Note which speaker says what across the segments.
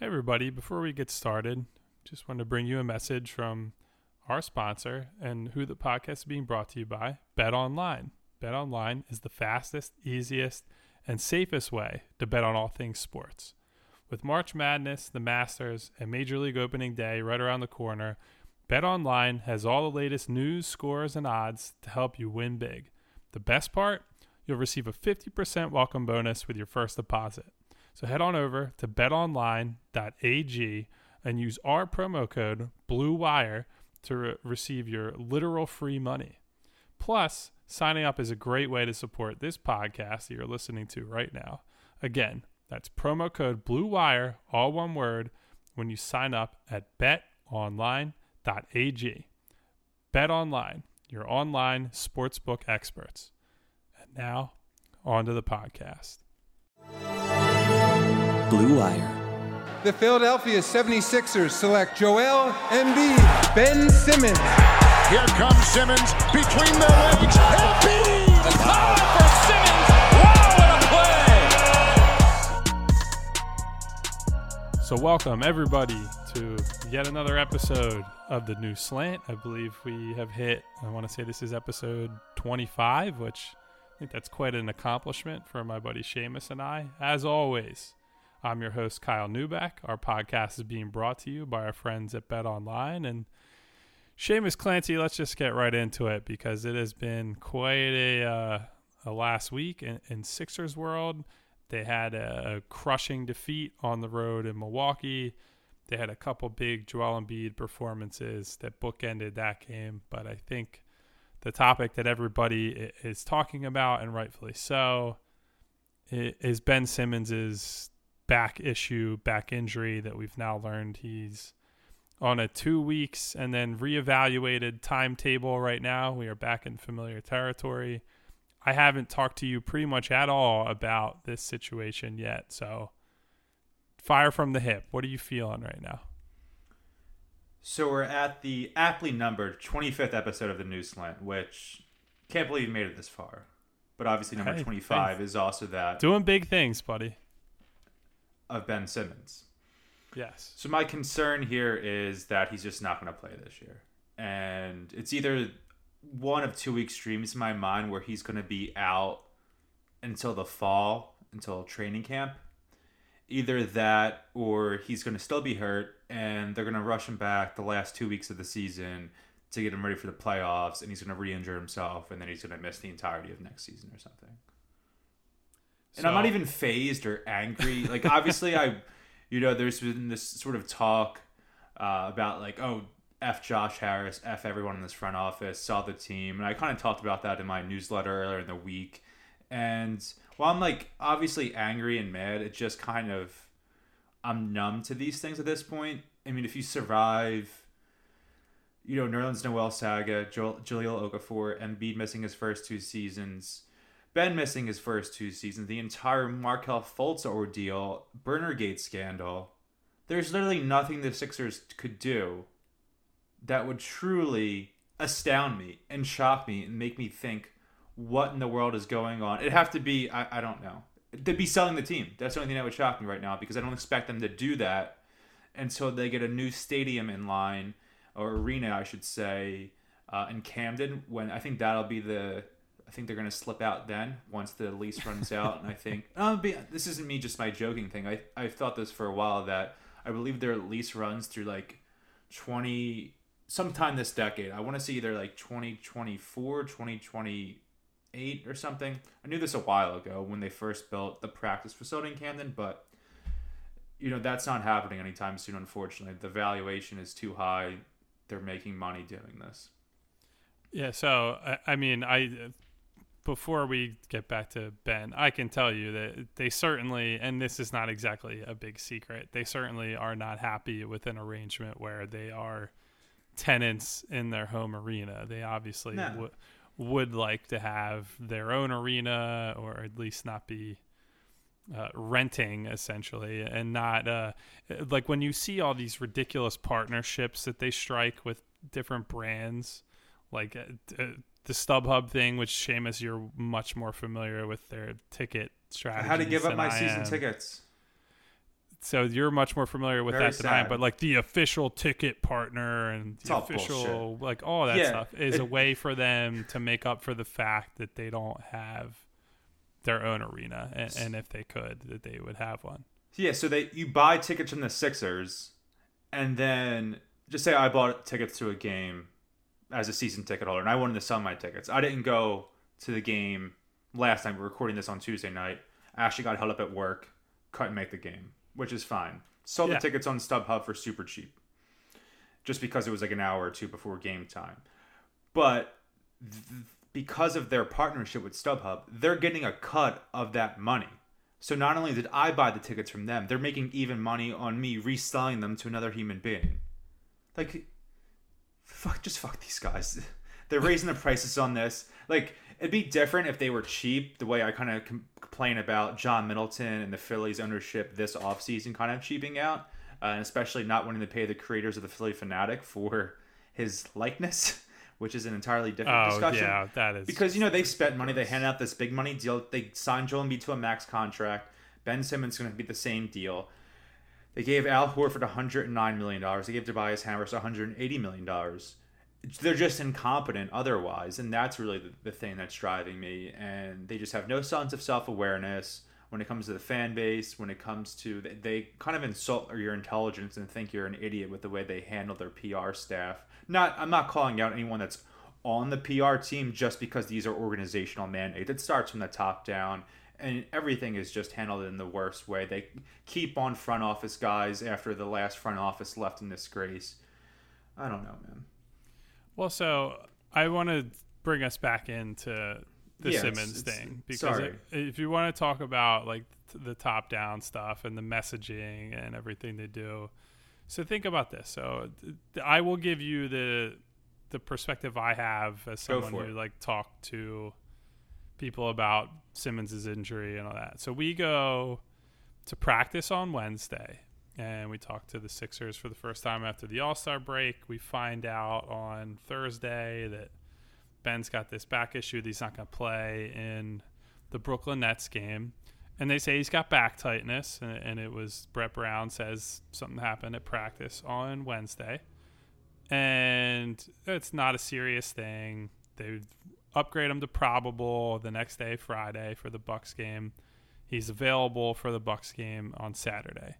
Speaker 1: Hey, everybody. Before we get started, just wanted to bring you a message from our sponsor and who the podcast is being brought to you by BetOnline. Bet Online is the fastest, easiest, and safest way to bet on all things sports. With March Madness, the Masters, and Major League Opening Day right around the corner, BetOnline has all the latest news, scores, and odds to help you win big. The best part? You'll receive a 50% welcome bonus with your first deposit. So head on over to betonline.ag and use our promo code BLUEWIRE to re- receive your literal free money. Plus, signing up is a great way to support this podcast that you're listening to right now. Again, that's promo code BLUEWIRE, all one word, when you sign up at betonline.ag. BetOnline, your online sportsbook experts. And now, on to the podcast.
Speaker 2: Blue Wire.
Speaker 3: The Philadelphia 76ers select Joel Embiid, Ben Simmons,
Speaker 4: Here comes Simmons between their legs. Embiid!
Speaker 5: The power for Simmons. Wow, what a play!
Speaker 1: So, welcome everybody to yet another episode of the new slant. I believe we have hit, I want to say this is episode 25, which I think that's quite an accomplishment for my buddy Shamus and I. As always, I'm your host, Kyle Neubeck. Our podcast is being brought to you by our friends at BetOnline. And Shamus Clancy, let's just get right into it because it has been quite a, uh, a last week in, in Sixers world. They had a, a crushing defeat on the road in Milwaukee. They had a couple big Joel Embiid performances that bookended that game. But I think the topic that everybody is talking about, and rightfully so, is Ben Simmons's back issue, back injury that we've now learned he's on a two weeks and then reevaluated timetable right now. We are back in familiar territory. I haven't talked to you pretty much at all about this situation yet. So, fire from the hip. What are you feeling right now?
Speaker 6: So we're at the aptly numbered 25th episode of the News Slant, which can't believe you made it this far. But obviously, number
Speaker 1: Hey,
Speaker 6: 25
Speaker 1: thanks.
Speaker 6: is also that
Speaker 1: Doing big things, buddy.
Speaker 6: Of Ben Simmons.
Speaker 1: Yes.
Speaker 6: So my concern here is that he's just not going to play this year, and it's either one of two extremes in my mind where he's going to be out until the fall, until training camp. Either that, or he's going to still be hurt, and they're going to rush him back the last two weeks of the season to get him ready for the playoffs, and he's going to re-injure himself, and then he's going to miss the entirety of next season or something. And I'm not even fazed or angry. Like obviously, I, you know, there's been this sort of talk uh, about like, oh, f Josh Harris, f everyone in this front office, saw the team, and I kind of talked about that in my newsletter earlier in the week. And while I'm like obviously angry and mad, it just kind of I'm numb to these things at this point. I mean, if you survive, you know, Nerlens Noel saga, Joel, Jahlil Okafor, Embiid missing his first two seasons, Ben missing his first two seasons, the entire Markelle Fultz ordeal, Burnergate scandal. There's literally nothing the Sixers could do that would truly astound me and shock me and make me think what in the world is going on. It'd have to be I, I don't know. They'd be selling the team. That's the only thing that would shock me right now because I don't expect them to do that until they get a new stadium in line or arena, I should say, uh, in Camden. When I think that'll be the, I think they're gonna slip out then once the lease runs out. and I think, um, be, this isn't me just my joking thing. I I've thought this for a while that I believe their lease runs through like twenty sometime this decade. I want to see either like 2024, 2028 or something. I knew this a while ago when they first built the practice facility in Camden, but you know that's not happening anytime soon unfortunately. The valuation is too high. They're making money doing this.
Speaker 1: Yeah, so I, I mean, I before we get back to Ben, I can tell you that they certainly, and this is not exactly a big secret, they certainly are not happy with an arrangement where they are tenants in their home arena. They obviously
Speaker 6: No.
Speaker 1: would would like to have their own arena, or at least not be uh, renting essentially, and not uh, like when you see all these ridiculous partnerships that they strike with different brands, like uh, the StubHub thing, which Shamus, you're much more familiar with their ticket
Speaker 6: I
Speaker 1: strategy.
Speaker 6: had to give up my season tickets.
Speaker 1: so you're much more familiar with
Speaker 6: Very
Speaker 1: that than I am. But like the official ticket partner and the official, like all that
Speaker 6: Yeah,
Speaker 1: stuff, is
Speaker 6: it-
Speaker 1: a way for them to make up for the fact that they don't have their own arena, and, and if they could, that they would have one.
Speaker 6: Yeah, so they you buy tickets from the Sixers, and then just say I bought tickets to a game as a season ticket holder, and I wanted to sell my tickets. I didn't go to the game last night. We're recording this on Tuesday night. I actually got held up at work, couldn't make the game, which is fine. Sold
Speaker 1: Yeah.
Speaker 6: the tickets on StubHub for super cheap, just because it was like an hour or two before game time. But th- because of their partnership with StubHub, they're getting a cut of that money. So not only did I buy the tickets from them, they're making even money on me reselling them to another human being. Like, fuck, just fuck these guys. They're raising the prices on this. Like, it'd be different if they were cheap. The way I kind of com- complain about John Middleton and the Phillies ownership this offseason kind of cheaping out, uh, and especially not wanting to pay the creators of the Phillie Phanatic for his likeness, which is an entirely different
Speaker 1: Oh
Speaker 6: discussion
Speaker 1: yeah, that is
Speaker 6: because you know they spent money. They handed out this big money deal. They signed Joel Embiid to a max contract. Ben Simmons going to be the same deal. They gave Al Horford 109 million dollars. They gave Tobias Harris 180 million dollars. They're just incompetent otherwise, and that's really the, the thing that's driving me. And they just have no sense of self awareness when it comes to the fan base. When it comes to they, kind of insult your intelligence and think you're an idiot with the way they handle their PR staff. Not I'm not calling out anyone that's on the PR team just because these are organizational mandates. It starts from the top down, and everything is just handled in the worst way. They keep on front office guys after the last front office left in disgrace. I don't know, man.
Speaker 1: Well, so I want to bring us back into the
Speaker 6: Yeah,
Speaker 1: Simmons
Speaker 6: it's-
Speaker 1: thing because it- if you want to talk about like the top down stuff and the messaging and everything they do, so think about this. So I will give you the the perspective I have as someone who
Speaker 6: it.
Speaker 1: like talked to people about Simmons's injury and all that. So we go to practice on Wednesday and we talk to the Sixers for the first time after the All Star break. We find out on Thursday that Ben's got this back issue that he's not going to play in the Brooklyn Nets game. And they say he's got back tightness, and, and it was Brett Brown says something happened at practice on Wednesday, and it's not a serious thing. They upgrade him to probable the next day, Friday, for the Bucks game. He's available for the Bucks game on Saturday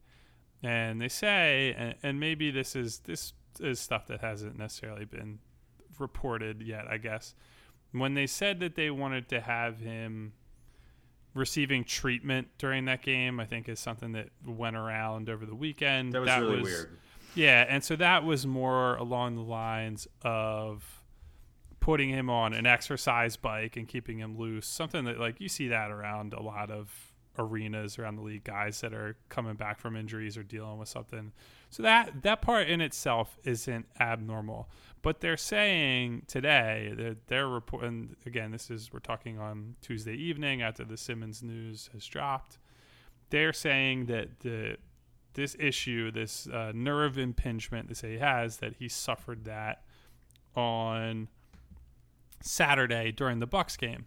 Speaker 1: and they say and, and maybe this is this is stuff that hasn't necessarily been reported yet i guess when they said that they wanted to have him receiving treatment during that game i think is something that went around over the weekend
Speaker 6: That was really weird.
Speaker 1: yeah and so that was more along the lines of putting him on an exercise bike and keeping him loose something that like you see that around a lot of arenas around the league guys that are coming back from injuries or dealing with something. So that that part in itself isn't abnormal. But they're saying today that they're reporting again this is we're talking on tuesday evening after the simmons news has dropped. They're saying that the this issue this uh, nerve impingement they say he has that he suffered that on saturday during the bucks game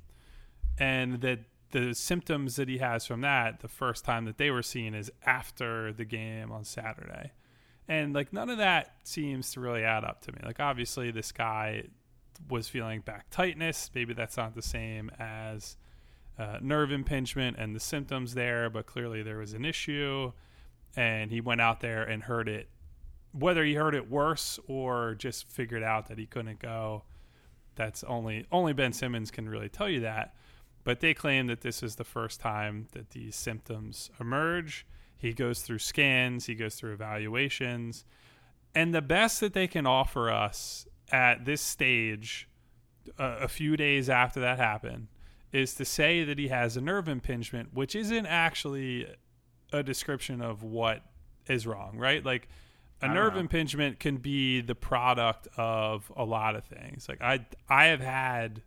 Speaker 1: and that the symptoms that he has from that the first time that they were seeing is after the game on Saturday. And like none of that seems to really add up to me. Like obviously this guy was feeling back tightness. Maybe that's not the same as uh, nerve impingement and the symptoms there, but clearly there was an issue and he went out there and heard it whether he heard it worse or just figured out that he couldn't go. That's only only Ben Simmons can really tell you that but they claim that this is the first time that these symptoms emerge. He goes through scans, he goes through evaluations, and the best that they can offer us at this stage, uh, a few days after that happened, is to say that he has a nerve impingement, which isn't actually a description of what is wrong, right? Like a nerve
Speaker 6: know.
Speaker 1: impingement can be the product of a lot of things. Like I, I have had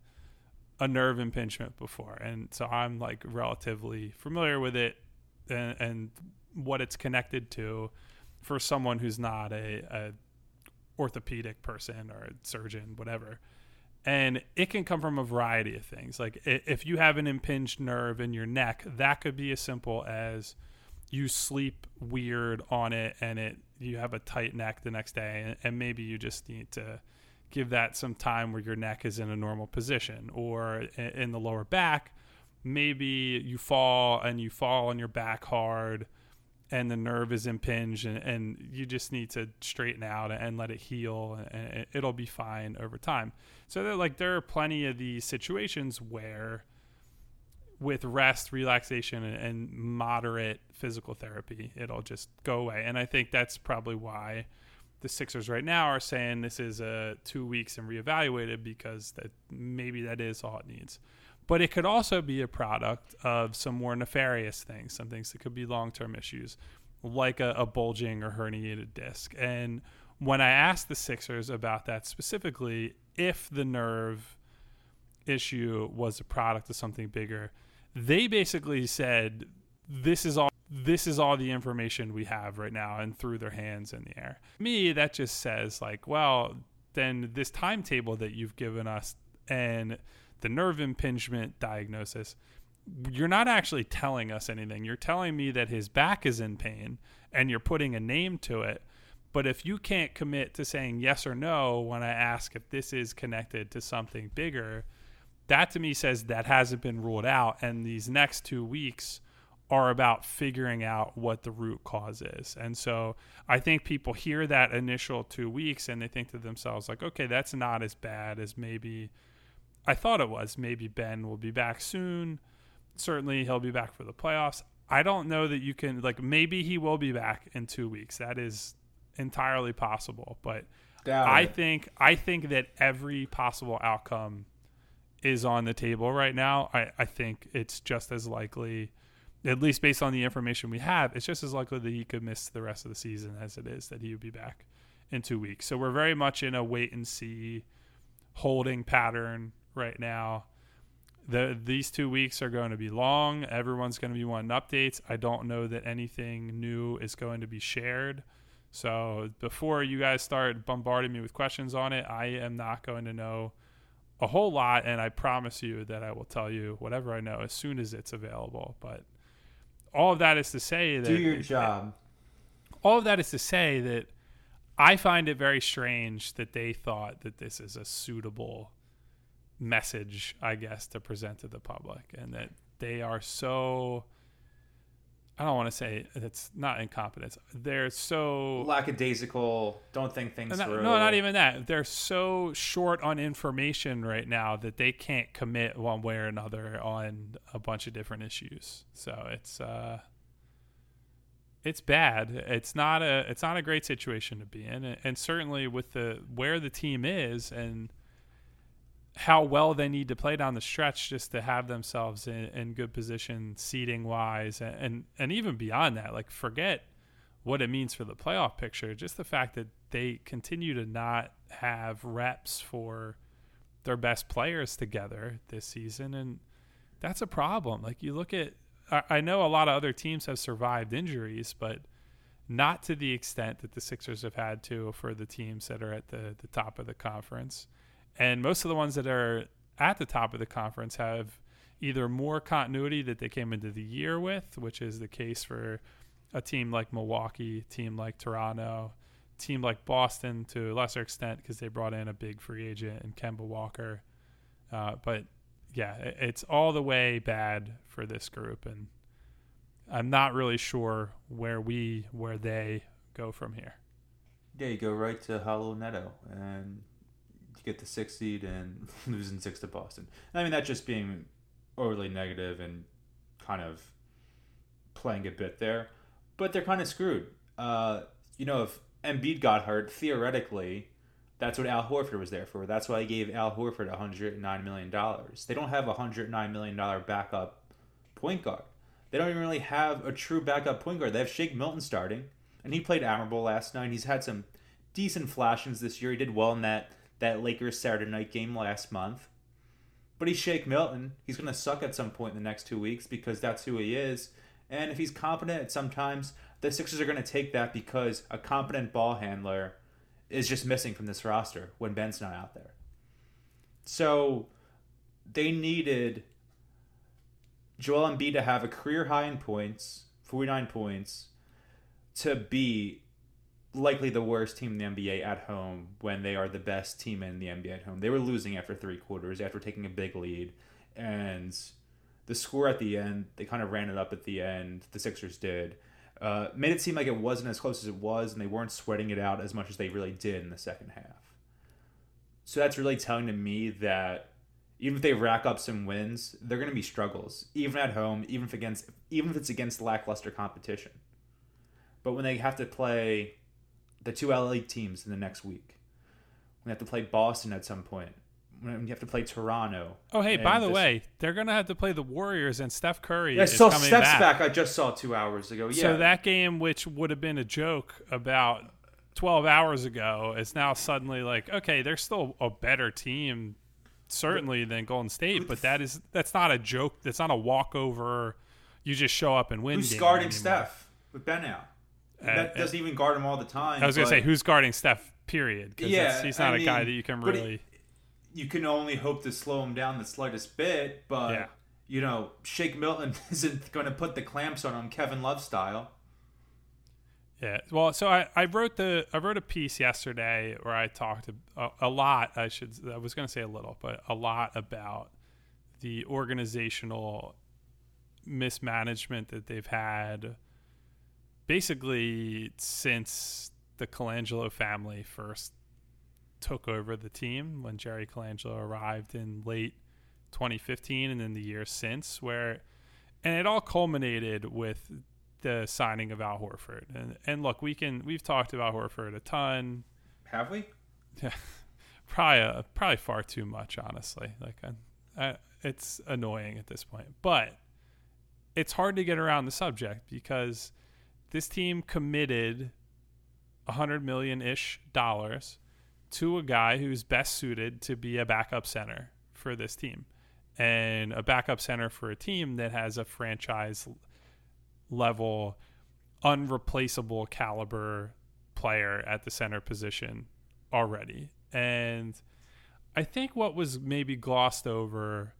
Speaker 1: a nerve impingement before and so i'm like relatively familiar with it and, and what it's connected to for someone who's not a, a orthopedic person or a surgeon whatever and it can come from a variety of things like if you have an impinged nerve in your neck that could be as simple as you sleep weird on it and it you have a tight neck the next day and, and maybe you just need to give that some time where your neck is in a normal position. Or in the lower back maybe you fall and you fall on your back hard and the nerve is impinged and, and you just need to straighten out and let it heal and it'll be fine over time. So like there are plenty of these situations where with rest relaxation and moderate physical therapy it'll just go away and i think that's probably why the sixers right now are saying this is a two weeks and reevaluated because that maybe that is all it needs but it could also be a product of some more nefarious things, some things that could be long term issues, like a, a, bulging or herniated disc. And when I asked the Sixers about that specifically, if the nerve issue was a product of something bigger, they basically said, This is all. This is all the information we have right now, and threw their hands in the air. Me, that just says like, well, then this timetable that you've given us, and the nerve impingement diagnosis, you're not actually telling us anything. You're telling me that his back is in pain and you're putting a name to it. But if you can't commit to saying yes or no when I ask if this is connected to something bigger, that to me says that hasn't been ruled out. And these next two weeks are about figuring out what the root cause is. And so I think people hear that initial two weeks and they think to themselves, like, okay, that's not as bad as maybe I thought it was. Maybe Ben will be back soon. Certainly, he'll be back for the playoffs. I don't know that you can like. Maybe he will be back in two weeks. That is entirely possible. But Doubt I it. think I think that every possible outcome is on the table right now. I, I think it's just as likely, at least based on the information we have, it's just as likely that he could miss the rest of the season as it is that he would be back in two weeks. So we're very much in a wait and see holding pattern right now. The, these two weeks are going to be long. Everyone's going to be wanting updates. I don't know that anything new is going to be shared. So before you guys start bombarding me with questions on it, I am not going to know a whole lot. And I promise you that I will tell you whatever I know as soon as it's available. But all of that is to say that.
Speaker 6: Do your job.
Speaker 1: All of that is to say that I find it very strange that they thought that this is a suitable message, I guess, to present to the public, and that they are so. I don't want to say it's not incompetence. They're so
Speaker 6: lackadaisical. Don't think things
Speaker 1: not,
Speaker 6: through.
Speaker 1: No, not even that. They're so short on information right now that they can't commit one way or another on a bunch of different issues. So it's uh, it's bad. It's not a it's not a great situation to be in, and certainly with the where the team is and how well they need to play down the stretch just to have themselves in, in good position seating wise and, and, and even beyond that like forget what it means for the playoff picture. Just the fact that they continue to not have reps for their best players together this season and that's a problem. Like you look at I know a lot of other teams have survived injuries but not to the extent that the Sixers have had to for the teams that are at the, the top of the conference and most of the ones that are at the top of the conference have either more continuity that they came into the year with, which is the case for a team like Milwaukee, team like Toronto, team like Boston to a lesser extent because they brought in a big free agent and Kemba Walker. Uh, but yeah, it's all the way bad for this group, and I'm not really sure where we, where they go from here.
Speaker 6: Yeah, you go right to Raul Neto, and get the six seed and losing six to Boston. I mean, that's just being overly negative and kind of playing a bit there. But they're kind of screwed. Uh, you know, if Embiid got hurt, theoretically, that's what Al Horford was there for. That's why he gave Al Horford $109 million. They don't have a $109 million backup point guard. They don't even really have a true backup point guard. They have Shake Milton starting, and he played admirable last night. He's had some decent flashes this year. He did well in that that Lakers Saturday night game last month. But he's Shake Milton. He's going to suck at some point in the next two weeks because that's who he is. And if he's competent at sometimes, the Sixers are going to take that because a competent ball handler is just missing from this roster when Ben's not out there. So they needed Joel Embiid to have a career high in points, 49 points, to be likely the worst team in the NBA at home when they are the best team in the NBA at home. They were losing after three quarters, after taking a big lead. And the score at the end, they kind of ran it up at the end. The Sixers did. Uh, made it seem like it wasn't as close as it was, and they weren't sweating it out as much as they really did in the second half. So that's really telling to me that even if they rack up some wins, they're going to be struggles, even at home, even if against, even if it's against lackluster competition. But when they have to play the two LA teams in the next week, We have to play Boston at some point, when you have to play Toronto.
Speaker 1: Oh, hey, by the
Speaker 6: this-
Speaker 1: way, they're gonna have to play the Warriors, and Steph Curry
Speaker 6: yeah,
Speaker 1: is
Speaker 6: so
Speaker 1: coming
Speaker 6: Steph's
Speaker 1: back.
Speaker 6: back. I just saw two hours ago. Yeah,
Speaker 1: So that game, which would have been a joke about 12 hours ago, is now suddenly like, okay, they're still a better team, certainly than Golden State, but that is that's not a joke. That's not a walkover. You just show up and win.
Speaker 6: who's guarding
Speaker 1: anymore.
Speaker 6: Steph with Ben out?
Speaker 1: Uh,
Speaker 6: that
Speaker 1: uh,
Speaker 6: doesn't even guard him all the time.
Speaker 1: I was gonna
Speaker 6: but
Speaker 1: say who's guarding Steph. Period.
Speaker 6: Yeah,
Speaker 1: he's not
Speaker 6: I
Speaker 1: a guy that you can
Speaker 6: but it-
Speaker 1: really.
Speaker 6: You can only hope to slow him down the slightest bit, but
Speaker 1: Yeah.
Speaker 6: you know, Shake Milton isn't going to put the clamps on him, Kevin Love style.
Speaker 1: Yeah. Well, so I, I wrote the I wrote a piece yesterday where I talked a, a lot. I should I was going to say a little, but a lot about the organizational mismanagement that they've had basically since the Colangelo family first took over the team when Jerry Colangelo arrived in late 2015 and then the years since where and it all culminated with the signing of Al Horford. And and look, we can we've talked about Horford a ton,
Speaker 6: Have we? Yeah.
Speaker 1: probably uh, probably far too much, honestly. Like I, I, it's annoying at this point, but it's hard to get around the subject because this team committed a hundred million ish dollars to a guy who's best suited to be a backup center for this team. And a backup center for a team that has a franchise level unreplaceable caliber player at the center position already. And i think what was maybe glossed over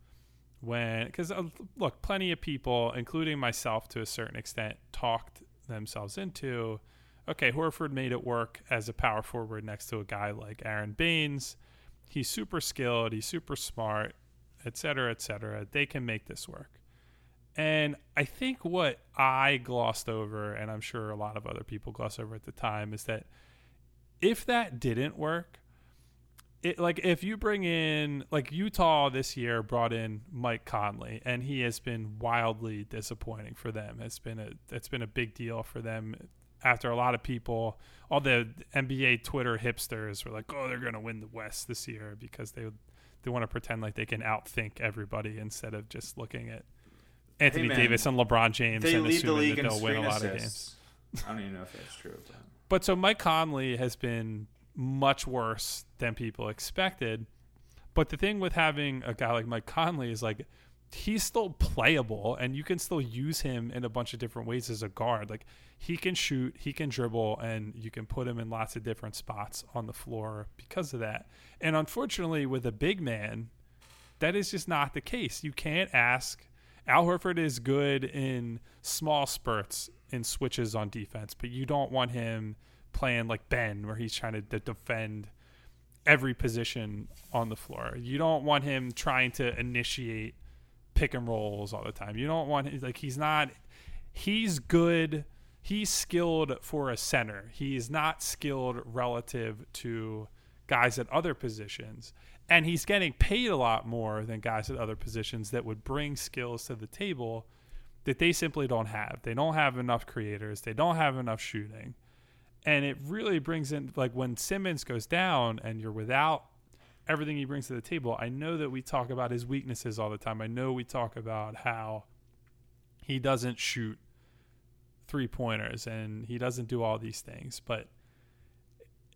Speaker 1: when because uh, look plenty of people including myself to a certain extent talked themselves into okay horford made it work as a power forward next to a guy like Aron Baynes. He's super skilled he's super smart et cetera et cetera. They can make this work. And I think what I glossed over, and I'm sure a lot of other people glossed over at the time, is that if that didn't work, it like if you bring in like Utah this year brought in Mike Conley, and he has been wildly disappointing for them. It's been a it's been a big deal for them after a lot of people, all the NBA Twitter hipsters were like, "Oh, they're going to win the West this year because they they want to pretend like they can outthink everybody instead of just looking at Anthony
Speaker 6: man,
Speaker 1: Davis and LeBron James
Speaker 6: They
Speaker 1: and
Speaker 6: the
Speaker 1: assuming
Speaker 6: league
Speaker 1: that they'll win a lot of games.
Speaker 6: I don't even know if that's true. but-
Speaker 1: But so Mike Conley has been much worse than people expected. But the thing with having a guy like Mike Conley is like he's still playable and you can still use him in a bunch of different ways as a guard. Like he can shoot, he can dribble, and you can put him in lots of different spots on the floor because of that. And unfortunately, with a big man, that is just not the case. You can't ask. Al Horford is good in small spurts and switches on defense, but you don't want him playing like Ben, where he's trying to defend every position on the floor. You don't want him trying to initiate pick and rolls all the time. You don't want like he's not. He's good. He's skilled for a center. He's not skilled relative to guys at other positions. And he's getting paid a lot more than guys at other positions that would bring skills to the table that they simply don't have. They don't have enough creators. They don't have enough shooting. And it really brings in like when Simmons goes down and you're without everything he brings to the table. I know that we talk about his weaknesses all the time. I know we talk about how he doesn't shoot three pointers and he doesn't do all these things, but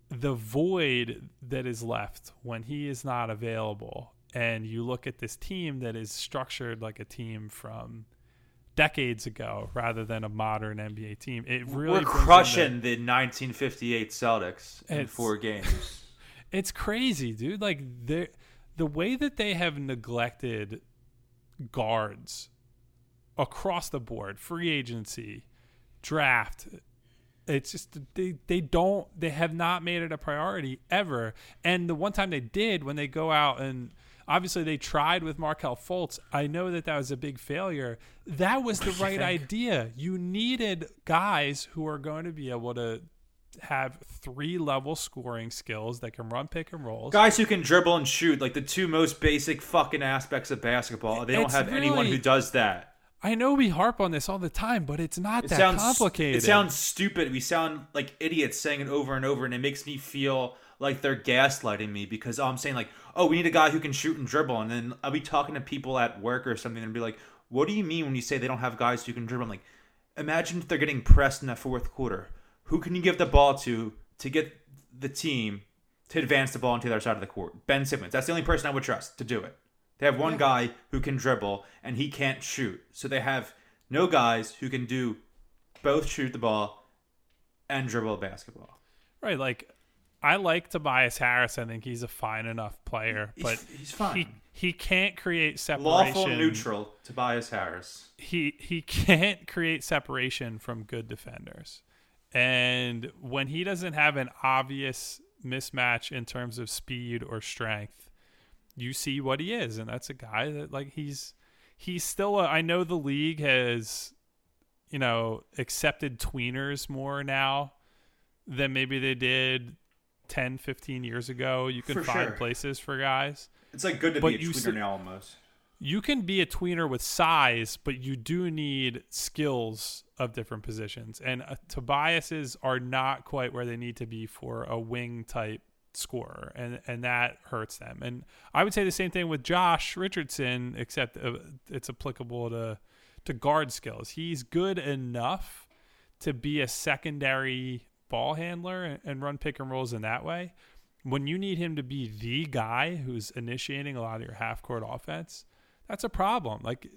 Speaker 1: the void that is left when he is not available and you look at this team that is structured like a team from decades ago rather than a modern NBA team. It really
Speaker 6: We're
Speaker 1: in the-
Speaker 6: crushing the 1958 Celtics in four games.
Speaker 1: It's crazy, dude. Like the the way that they have neglected guards across the board, free agency, draft. It's just they they don't they have not made it a priority ever. And the one time they did, when they go out and obviously they tried with Markelle Fultz. I know that that was a big failure. That was the right idea. You needed guys who are going to be able to have three level scoring skills that can run pick and rolls.
Speaker 6: Guys who can dribble and shoot, like the two most basic fucking aspects of basketball. They don't
Speaker 1: It's
Speaker 6: have anyone who does that.
Speaker 1: I know we harp on this all the time, but it's not
Speaker 6: It
Speaker 1: that
Speaker 6: sounds
Speaker 1: complicated.
Speaker 6: It sounds stupid. We sound like idiots saying it over and over, and it makes me feel like they're gaslighting me because oh, I'm saying like, oh, we need a guy who can shoot and dribble, and then I'll be talking to people at work or something and be like, what do you mean when you say they don't have guys who can dribble? I'm like, imagine if they're getting pressed in the fourth quarter. Who can you give the ball to to get the team to advance the ball into the other side of the court? Ben Simmons. That's the only person I would trust to do it. They have one guy who can dribble and he can't shoot. So they have no guys who can do both shoot the ball and dribble a basketball.
Speaker 1: right. Like I like Tobias Harris. I think he's a fine enough player,
Speaker 6: He's-
Speaker 1: but
Speaker 6: he's fine.
Speaker 1: He, he can't create separation.
Speaker 6: Lawful neutral, Tobias Harris.
Speaker 1: he he can't create separation from good defenders. And when he doesn't have an obvious mismatch in terms of speed or strength, you see what he is and that's a guy that like he's he's still a, I know the league has you know accepted tweeners more now than maybe they did 10 15 years ago. You can
Speaker 6: For
Speaker 1: find
Speaker 6: sure.
Speaker 1: places for guys
Speaker 6: It's like good to
Speaker 1: But
Speaker 6: be a
Speaker 1: you
Speaker 6: tweener
Speaker 1: see-
Speaker 6: now almost.
Speaker 1: you can be a tweener with size, but you do need skills of different positions. And uh, Tobias's are not quite where they need to be for a wing type scorer, and and that hurts them. And I would say the same thing with Josh Richardson, except uh, it's applicable to to guard skills. He's good enough to be a secondary ball handler and, run pick and rolls in that way. When you need him to be the guy who's initiating a lot of your half court offense, that's a problem. Like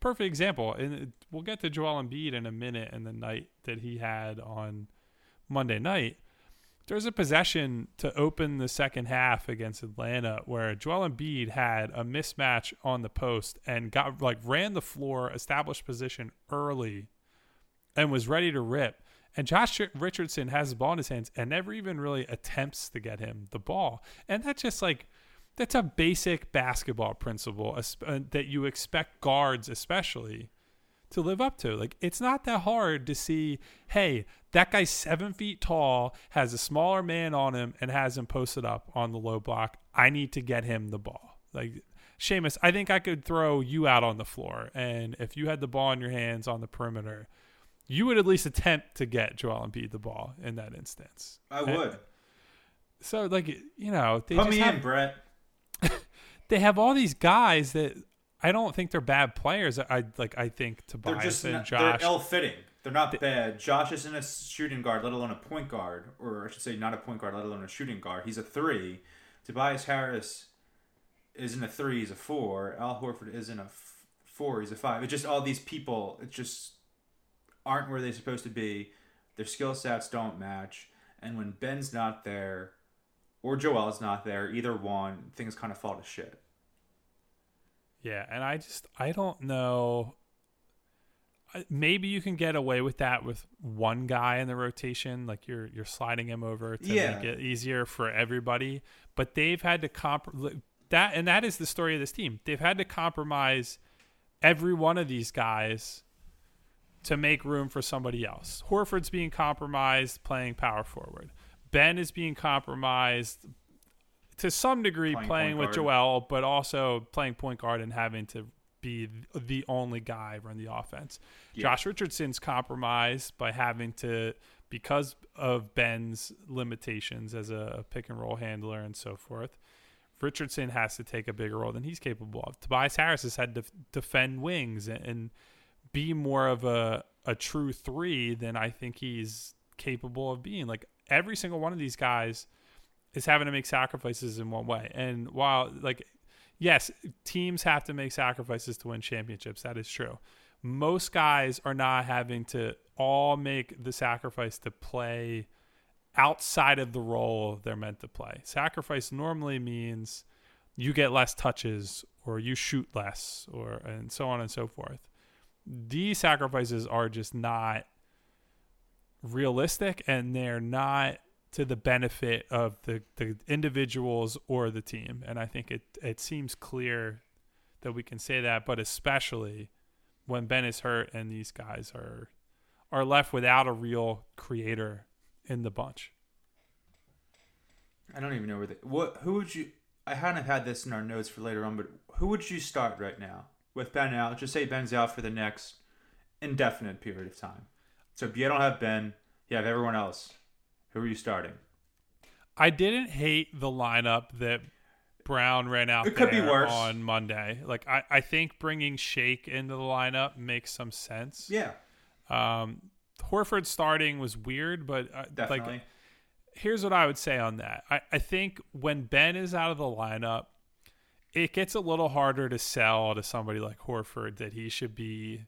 Speaker 1: perfect example, and we'll get to Joel Embiid in a minute and the night that he had on Monday night. There's a possession to open the second half against Atlanta where Joel Embiid had a mismatch on the post and got like ran the floor, established position early, and was ready to rip. And Josh Richardson has the ball in his hands and never even really attempts to get him the ball. And that's just like that's a basic basketball principle uh, that you expect guards especially to live up to. Like it's not that hard to see, hey, that guy's seven feet tall, has a smaller man on him, and has him posted up on the low block. I need to get him the ball. Like Shamus, I think I could throw you out on the floor, and if you had the ball in your hands on the perimeter, you would at least attempt to get Joel Embiid the ball in that instance.
Speaker 6: I
Speaker 1: And-
Speaker 6: would.
Speaker 1: So like you know, they
Speaker 6: Put
Speaker 1: just
Speaker 6: me
Speaker 1: have,
Speaker 6: in, Brett.
Speaker 1: they have all these guys that I don't think they're bad players. I like I think
Speaker 6: They're
Speaker 1: Tobias
Speaker 6: just
Speaker 1: and
Speaker 6: not,
Speaker 1: Josh.
Speaker 6: they're ill-fitting. They're not bad. Josh isn't a shooting guard, let alone a point guard, or I should say, not a point guard, let alone a shooting guard. He's a three. Tobias Harris isn't a three. He's a four. Al Horford isn't a f- four. He's a five. It's just all these people. It just aren't where they're supposed to be. Their skill sets don't match, and when Ben's not there, or Joel's not there, either one, things kind of fall to shit.
Speaker 1: Yeah, and I just I don't know. Maybe you can get away with that with one guy in the rotation, like you're you're sliding him over to
Speaker 6: Yeah.
Speaker 1: make it easier for everybody. But they've had to comp that, and that is the story of this team. They've had to compromise every one of these guys to make room for somebody else. Horford's being compromised playing power forward. Ben is being compromised to some degree
Speaker 6: Playing
Speaker 1: playing, with
Speaker 6: guard.
Speaker 1: Joel, but also playing point guard and having to be the only guy run the offense. Josh Richardson's compromised by having to because of Ben's limitations as a pick and roll handler and so forth. Richardson has to take a bigger role than he's capable of. Tobias Harris has had to defend wings and, and be more of a a true three than I think he's capable of being. Like every single one of these guys is having to make sacrifices in one way. And while like yes, teams have to make sacrifices to win championships, that is true. Most guys are not having to all make the sacrifice to play outside of the role they're meant to play. Sacrifice normally means you get less touches or you shoot less or and so on and so forth. These sacrifices are just not realistic and they're not to the benefit of the, the individuals or the team. And I think it it seems clear that we can say that, but especially when Ben is hurt and these guys are are left without a real creator in the bunch.
Speaker 6: I don't even know where they. What? Who would you? I hadn't had this in our notes for later on, but who would you start right now with Ben out? Just say Ben's out for the next indefinite period of time. So if you don't have Ben, you have everyone else. Who are you starting?
Speaker 1: I didn't hate the lineup that Brown ran out
Speaker 6: It could be
Speaker 1: there
Speaker 6: worse.
Speaker 1: on Monday. Like I, I think bringing Shake into the lineup makes some sense.
Speaker 6: Yeah,
Speaker 1: Um, Horford starting was weird, but uh,
Speaker 6: definitely.
Speaker 1: like here's what I would say on that. I, I think when Ben is out of the lineup, it gets a little harder to sell to somebody like Horford that he should be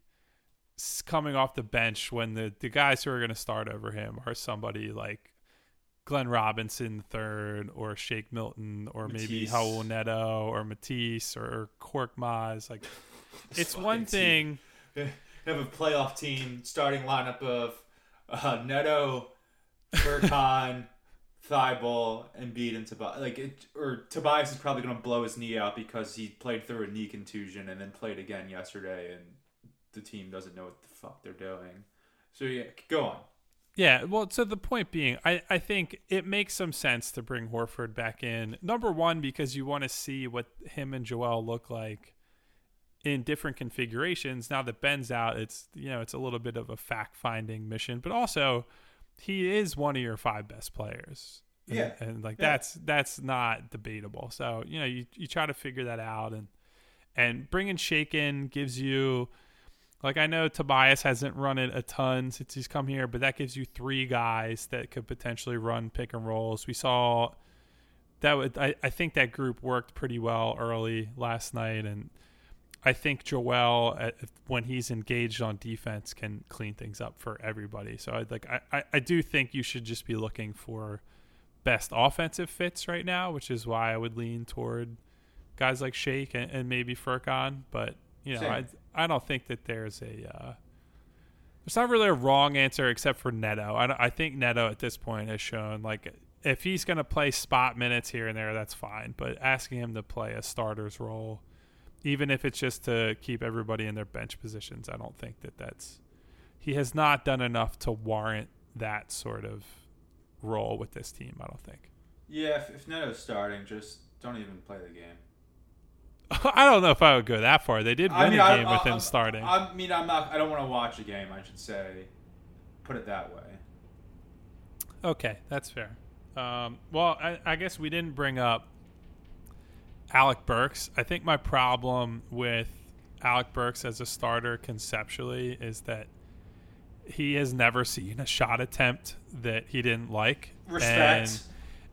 Speaker 1: coming off the bench when the, the guys who are going to start over him are somebody like Glenn Robinson third or Shake Milton or maybe
Speaker 6: Matisse.
Speaker 1: Raul Neto or Matisse or Korkmaz. Like it's one
Speaker 6: team.
Speaker 1: thing.
Speaker 6: You have a playoff team starting lineup of uh, Neto, Furkan, Thybulle, and Embiid, and Tobias. Like it, or Tobias is probably going to blow his knee out because he played through a knee contusion and then played again yesterday, and the team doesn't know what the fuck they're doing. So yeah, go on.
Speaker 1: Yeah, well, so the point being, I, I think it makes some sense to bring Horford back in. Number one, because you want to see what him and Joel look like in different configurations. Now that Ben's out, it's you know it's a little bit of a fact finding mission, but also he is one of your five best players. And-
Speaker 6: Yeah.
Speaker 1: and, like
Speaker 6: Yeah.
Speaker 1: that's that's not debatable. So you know you you try to figure that out and and bringing Shake in gives you like I know Tobias hasn't run it a ton since he's come here, but that gives you three guys that could potentially run pick and rolls. We saw that would I, I think that group worked pretty well early last night and I think Joel uh, when he's engaged on defense can clean things up for everybody. So I like I, I, I do think you should just be looking for best offensive fits right now, which is why I would lean toward guys like Shake and, and maybe Furkan. But you know,
Speaker 6: Same.
Speaker 1: I I don't think that there's a uh, there's not really a wrong answer except for Neto. I, I think Neto at this point has shown like if he's going to play spot minutes here and there, that's fine. But asking him to play a starter's role, even if it's just to keep everybody in their bench positions, I don't think that that's he has not done enough to warrant that sort of role with this team. I don't think.
Speaker 6: Yeah, if, if Neto's starting, just don't even play the game.
Speaker 1: I don't know if I would go that far. They did win
Speaker 6: I mean,
Speaker 1: a
Speaker 6: I,
Speaker 1: game with
Speaker 6: I-
Speaker 1: him
Speaker 6: I-
Speaker 1: starting.
Speaker 6: I mean, I'm not. I don't want to watch a game. I should say, put it that way.
Speaker 1: Okay, that's fair. Um, well, I, I guess we didn't bring up Alec Burks. I think my problem with Alec Burks as a starter conceptually is that he has never seen a shot attempt that he didn't like.
Speaker 6: Respect.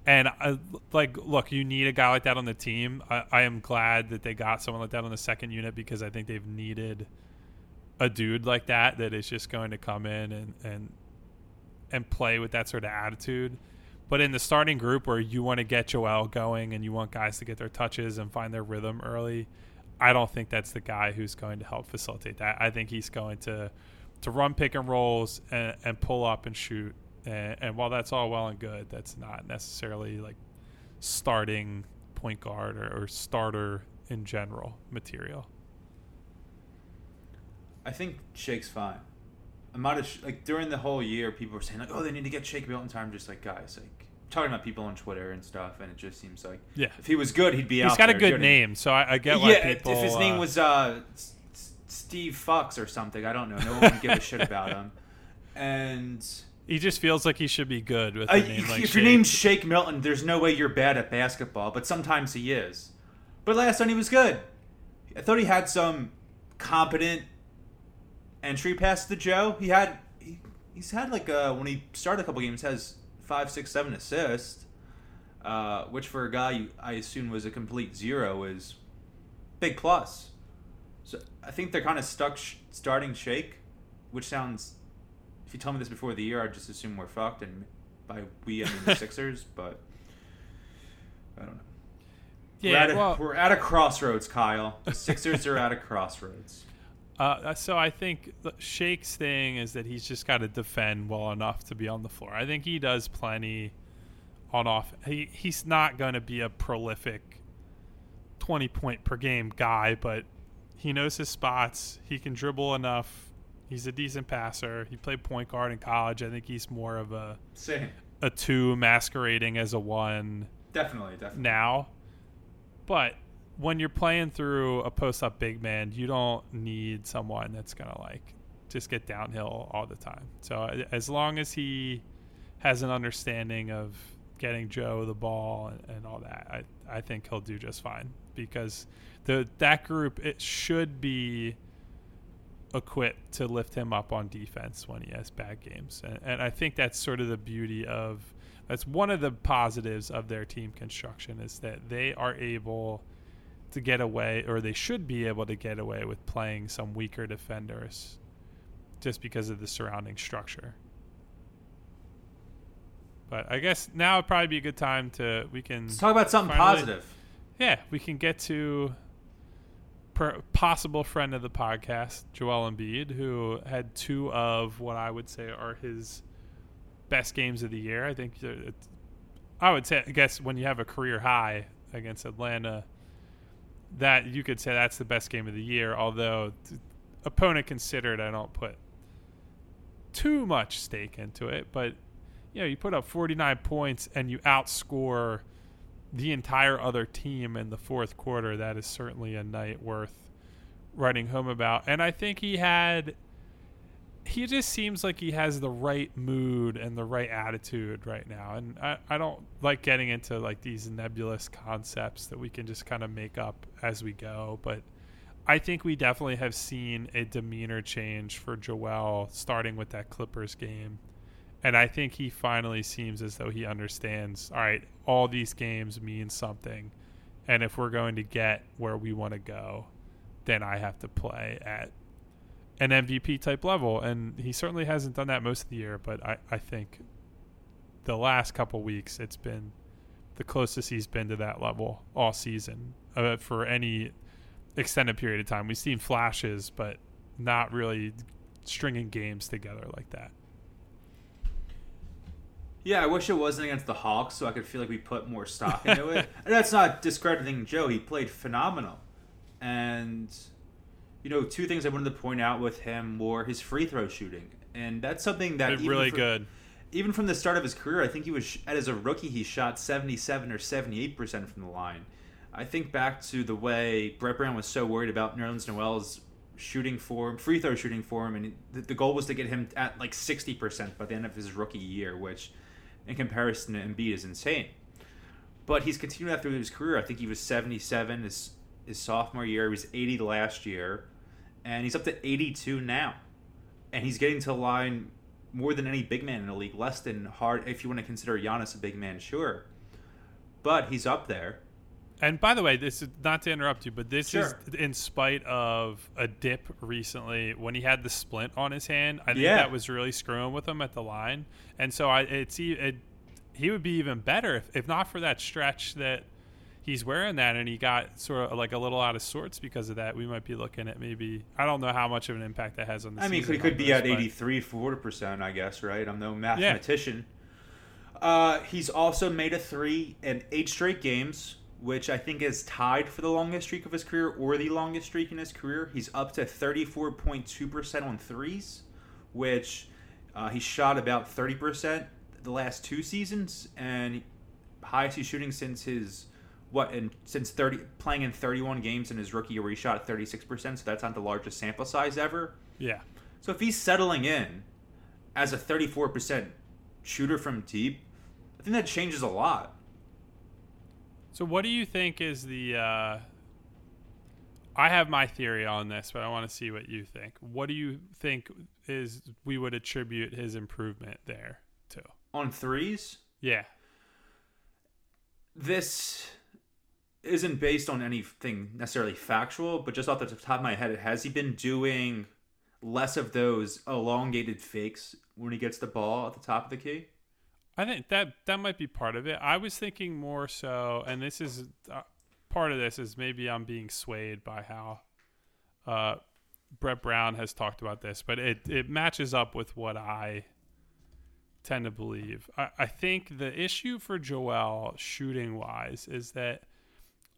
Speaker 1: And, and I, like, look, you need a guy like that on the team. I, I am glad that they got someone like that on the second unit because I think they've needed a dude like that that is just going to come in and and and play with that sort of attitude. But in the starting group where you want to get Joel going and you want guys to get their touches and find their rhythm early, I don't think that's the guy who's going to help facilitate that. I think he's going to to run pick and rolls and, and pull up and shoot. And, and while that's all well and good, that's not necessarily like starting point guard or, or starter in general material.
Speaker 6: I think Shake's fine. I'm not sh- like during the whole year, people were saying like, "Oh, they need to get Shake built in time." Just like guys, like talking about people on Twitter and stuff, and it just seems like
Speaker 1: Yeah.
Speaker 6: if he was good, he'd be out.
Speaker 1: He's got a good name, so I, I get why
Speaker 6: yeah,
Speaker 1: people.
Speaker 6: if his name
Speaker 1: uh,
Speaker 6: was uh, S- S- Steve Fox or something, I don't know. No one would give a shit about him. And
Speaker 1: he just feels like he should be good with a
Speaker 6: uh,
Speaker 1: name
Speaker 6: if,
Speaker 1: like
Speaker 6: if your name's Shake Milton, there's no way you're bad at basketball, but sometimes he is. But last time he was good. I thought he had some competent entry pass to Joe. He had he, he's had like uh when he started a couple games has five, six, seven assists, uh, which for a guy I assume was a complete zero is big plus. So I think they're kind of stuck sh- starting Shake, which sounds. If you tell me this before the year, I'd just assume we're fucked, and by we I mean the Sixers. But I don't know. we're,
Speaker 1: yeah,
Speaker 6: at a,
Speaker 1: well,
Speaker 6: we're at a crossroads, Kyle. The Sixers are at a crossroads.
Speaker 1: Uh, so I think Shake's thing is that he's just got to defend well enough to be on the floor. I think he does plenty on off. He he's not going to be a prolific twenty point per game guy, but he knows his spots. He can dribble enough. He's a decent passer. He played point guard in college. I think he's more of a
Speaker 6: Same.
Speaker 1: a two masquerading as a one
Speaker 6: Definitely, definitely.
Speaker 1: now. But when you're playing through a post up big man, you don't need someone that's to like just get downhill all the time. So as long as he has an understanding of getting Joe the ball and, and all that, I, I think he'll do just fine because the that group it should be equipped to lift him up on defense when he has bad games. And, and I think that's sort of the beauty of that's one of the positives of their team construction is that they are able to get away or they should be able to get away with playing some weaker defenders just because of the surrounding structure. But I guess now would probably be a good time to we can
Speaker 6: Let's talk about something
Speaker 1: Finally.
Speaker 6: positive.
Speaker 1: yeah, we can get to per, possible friend of the podcast, Joel Embiid, who had two of what I would say are his best games of the year. I think I would say, I guess, when you have a career high against Atlanta, that you could say that's the best game of the year. Although, opponent considered, I don't put too much stake into it. But you know, you put up 49 points and you outscore the entire other team in the fourth quarter, that is certainly a night worth writing home about. And I think he had he just seems like he has the right mood and the right attitude right now. And I, I don't like getting into like these nebulous concepts that we can just kind of make up as we go. But I think we definitely have seen a demeanor change for Joel starting with that Clippers game. And I think he finally seems as though he understands, all right, all these games mean something. And if we're going to get where we want to go, then I have to play at an MVP type level. And he certainly hasn't done that most of the year, but I, I think the last couple weeks it's been the closest he's been to that level all season uh, for any extended period of time. We've seen flashes, but not really stringing games together like that.
Speaker 6: Yeah, I wish it wasn't against the Hawks, so I could feel like we put more stock into it. And that's not discrediting Joe; he played phenomenal. And you know, two things I wanted to point out with him were his free throw shooting, and that's something that even
Speaker 1: really
Speaker 6: for-
Speaker 1: good.
Speaker 6: Even from the start of his career, I think he was as a rookie he shot seventy-seven or seventy-eight percent from the line. I think back to the way Brett Brown was so worried about Nerlens Noel's shooting form, free throw shooting form, and the, the goal was to get him at like sixty percent by the end of his rookie year, which, in comparison to Embiid, is insane. But he's continued that through his career. I think he was seventy-seven his his sophomore year. He was eighty last year, and he's up to eighty-two now, and he's getting to the line more than any big man in the league. Less than hard if you want to consider Giannis a big man, sure, but he's up there.
Speaker 1: And by the way, this is not to interrupt you, but this
Speaker 6: Sure.
Speaker 1: is in spite of a dip recently when he had the splint on his hand. I think
Speaker 6: Yeah.
Speaker 1: that was really screwing with him at the line, and so I it's it, he would be even better if, if not for that stretch that he's wearing that and he got sort of like a little out of sorts because of that. We might be looking at maybe I don't know how much of an impact that has on the.
Speaker 6: I mean, he could be at 83, 40%, I guess, right? I'm no mathematician. Uh, he's also made a three in eight straight games, which I think is tied for the longest streak of his career or the longest streak in his career. He's up to 34.2% on threes, which uh, he shot about 30% the last two seasons, and highest he's shooting since his what and since 30 playing in 31 games in his rookie year where he shot at 36% so that's not the largest sample size ever
Speaker 1: Yeah.
Speaker 6: so if he's settling in as a 34% shooter from deep, I think that changes a lot.
Speaker 1: So, what do you think is the? Uh, I have my theory on this, but I want to see what you think. What do you think is we would attribute his improvement there to?
Speaker 6: On threes,
Speaker 1: Yeah,
Speaker 6: this isn't based on anything necessarily factual, but just off the top of my head, has he been doing less of those elongated fakes when he gets the ball at the top of the key?
Speaker 1: I think that that might be part of it. I was thinking more so, and this is uh, part of this is maybe I'm being swayed by how uh, Brett Brown has talked about this, but it it matches up with what I tend to believe. I, I think the issue for Joel shooting wise is that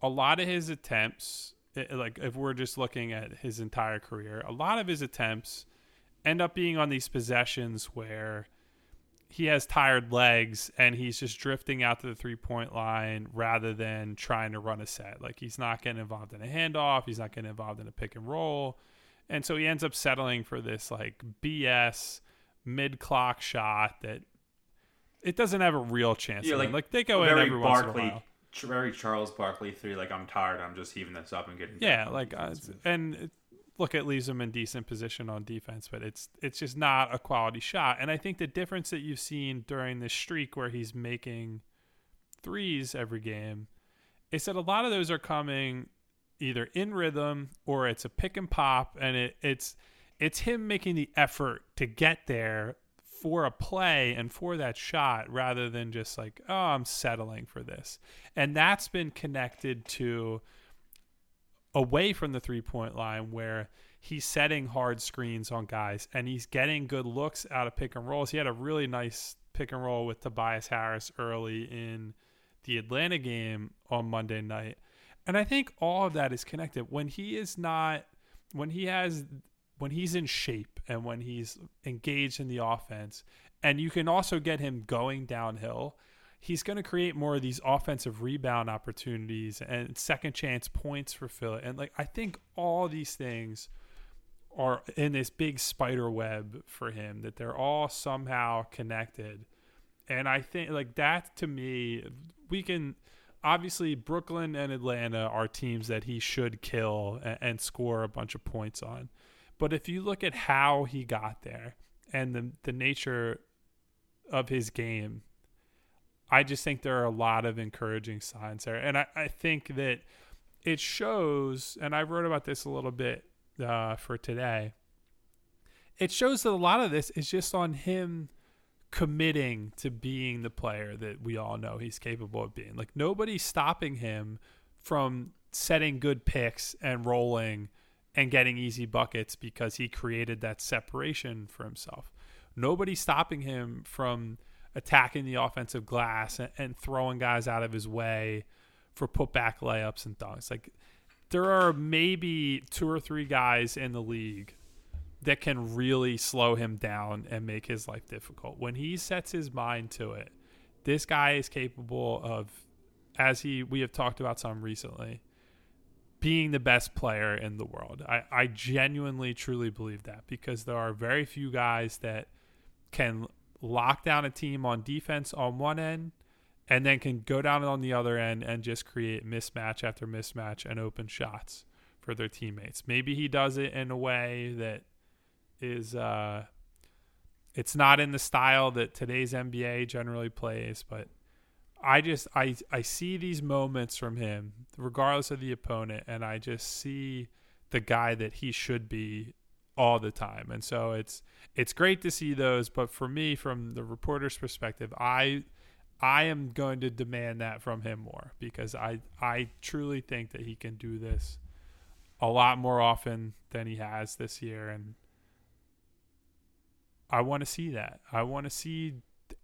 Speaker 1: a lot of his attempts, like if we're just looking at his entire career, a lot of his attempts end up being on these possessions where he has tired legs and he's just drifting out to the three point line rather than trying to run a set. Like he's not getting involved in a handoff, he's not getting involved in a pick and roll. And so he ends up settling for this like BS mid clock shot that it doesn't have a real chance.
Speaker 6: Yeah, like
Speaker 1: like they go in
Speaker 6: very
Speaker 1: every once in a while.
Speaker 6: Very Charles Barkley three. Like I'm tired. I'm just heaving this up and getting.
Speaker 1: Yeah, like uh, and it, look, it leaves him in decent position on defense, but it's it's just not a quality shot. And I think the difference that you've seen during this streak where he's making threes every game is that a lot of those are coming either in rhythm or it's a pick and pop, and it, it's it's him making the effort to get there for a play and for that shot rather than just like oh I'm settling for this. And that's been connected to away from the three point line where he's setting hard screens on guys and he's getting good looks out of pick and rolls. He had a really nice pick and roll with Tobias Harris early in the Atlanta game on Monday night. And I think all of that is connected. When he is not when he has when he's in shape and when he's engaged in the offense and you can also get him going downhill he's going to create more of these offensive rebound opportunities and second chance points for Philly. And like I think all these things are in this big spider web for him that they're all somehow connected. And I think like that to me we can obviously Brooklyn and Atlanta are teams that he should kill and, and score a bunch of points on. But if you look at how he got there and the the nature of his game I just think there are a lot of encouraging signs there. And I, I think that it shows, and I wrote about this a little bit uh, for today. It shows that a lot of this is just on him committing to being the player that we all know he's capable of being. Like nobody's stopping him from setting good picks and rolling and getting easy buckets because he created that separation for himself. Nobody's stopping him from attacking the offensive glass and, and throwing guys out of his way for putback layups and dunks. Like there are maybe two or three guys in the league that can really slow him down and make his life difficult. When he sets his mind to it, this guy is capable of as he we have talked about some recently, being the best player in the world. I, I genuinely truly believe that because there are very few guys that can lock down a team on defense on one end and then can go down on the other end and just create mismatch after mismatch and open shots for their teammates. Maybe he does it in a way that is uh it's not in the style that today's NBA generally plays, but I just I I see these moments from him regardless of the opponent and I just see the guy that he should be all the time. And so it's it's great to see those, but for me from the reporter's perspective, I I am going to demand that from him more because I I truly think that he can do this a lot more often than he has this year and I want to see that. I want to see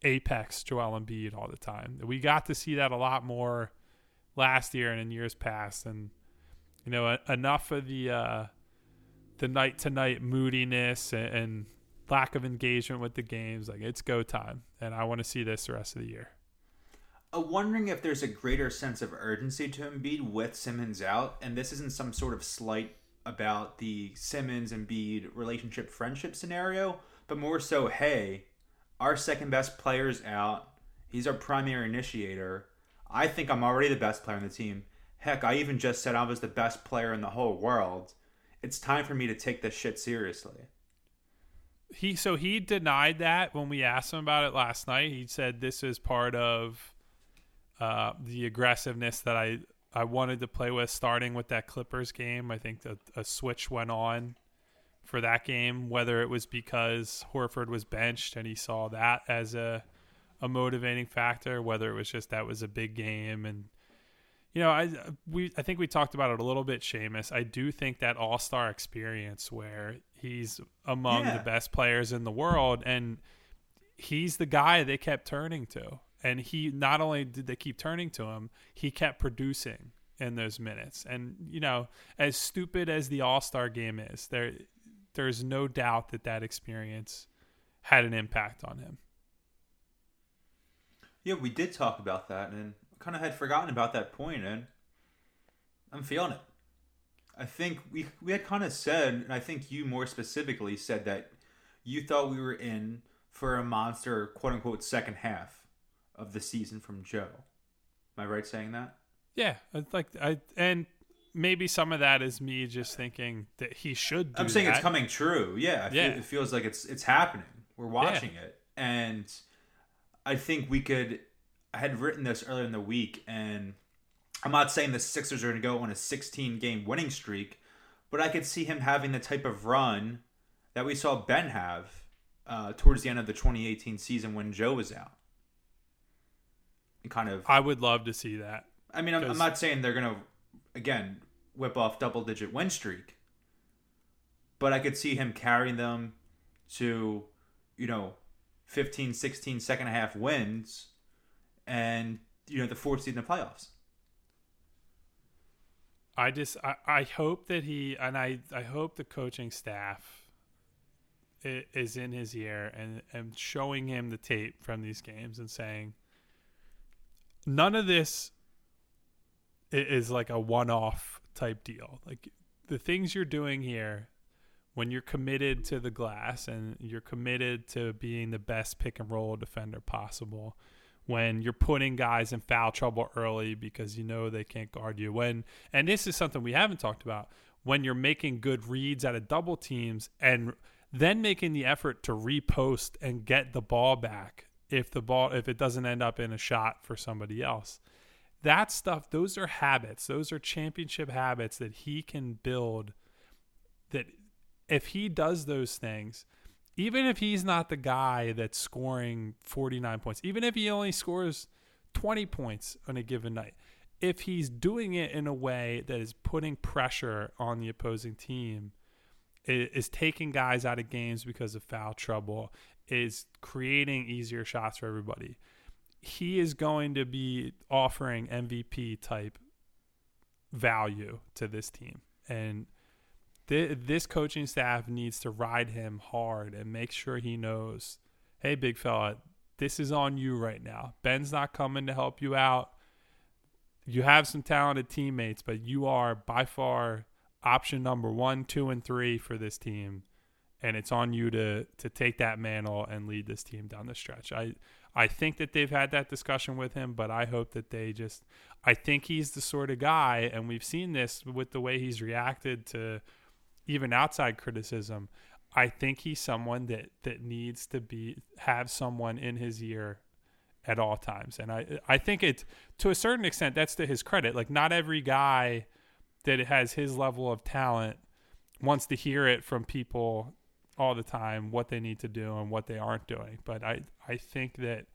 Speaker 1: apex Joel Embiid all the time. We got to see that a lot more last year and in years past and you know enough of the uh the night to night moodiness and, and lack of engagement with the games. Like it's go time, and I want to see this the rest of the year.
Speaker 6: I'm wondering if there's a greater sense of urgency to Embiid with Simmons out, and this isn't some sort of slight about the Simmons and Embiid relationship friendship scenario, but more so, hey, our second best player's out. He's our primary initiator. I think I'm already the best player on the team. Heck, I even just said I was the best player in the whole world. It's time for me to take this shit seriously.
Speaker 1: He so he denied that when we asked him about it last night. He said this is part of uh, the aggressiveness that I I wanted to play with, starting with that Clippers game. I think a switch went on for that game, whether it was because Horford was benched and he saw that as a a motivating factor, whether it was just that was a big game and you know, I we I think we talked about it a little bit, Shamus. I do think that All Star experience where he's among
Speaker 6: Yeah.
Speaker 1: the best players in the world, and he's the guy they kept turning to. And he not only did they keep turning to him, he kept producing in those minutes. And you know, as stupid as the All Star game is, there there's no doubt that that experience had an impact on him.
Speaker 6: Yeah, we did talk about that, and kind of had forgotten about that point, and I'm feeling it. I think we we had kind of said, and I think you more specifically said that you thought we were in for a monster, quote unquote, second half of the season from Joe. Am I right saying that?
Speaker 1: Yeah, like I and maybe some of that is me just thinking that he should. Do
Speaker 6: I'm saying it's coming true. Yeah, I feel-
Speaker 1: Yeah.
Speaker 6: it feels like it's it's happening. We're watching it, and I think we could. I had written this earlier in the week, and I'm not saying the Sixers are going to go on a 16 game winning streak, but I could see him having the type of run that we saw Ben have uh, towards the end of the 2018 season when Joe was out. And kind of,
Speaker 1: I would love to see that.
Speaker 6: I mean, I'm, I'm not saying they're going to, again, whip off double digit win streak, but I could see him carrying them to, you know, 15, 16 second half wins and, you know, the fourth seed in the playoffs.
Speaker 1: I just I, I hope that he and I I hope the coaching staff is in his ear and and showing him the tape from these games and saying none of this is like a one-off type deal. Like the things you're doing here when you're committed to the glass and you're committed to being the best pick and roll defender possible when you're putting guys in foul trouble early because you know they can't guard you when and this is something we haven't talked about when you're making good reads out of double teams and then making the effort to repost and get the ball back if the ball if it doesn't end up in a shot for somebody else that stuff those are habits. Those are championship habits that he can build that if he does those things even if he's not the guy that's scoring 49 points, even if he only scores 20 points on a given night, if he's doing it in a way that is putting pressure on the opposing team, is taking guys out of games because of foul trouble, is creating easier shots for everybody, he is going to be offering MVP type value to this team. And th- this coaching staff needs to ride him hard and make sure he knows, hey, big fella, this is on you right now. Ben's not coming to help you out. You have some talented teammates, but you are by far option number one, two, and three for this team. And it's on you to to take that mantle and lead this team down the stretch. I I think that they've had that discussion with him, but I hope that they just I think he's the sort of guy, and we've seen this with the way he's reacted to even outside criticism. I think he's someone that that needs to be have someone in his ear at all times. And I I think it to a certain extent that's to his credit. Like not every guy that has his level of talent wants to hear it from people all the time what they need to do and what they aren't doing. But I I think that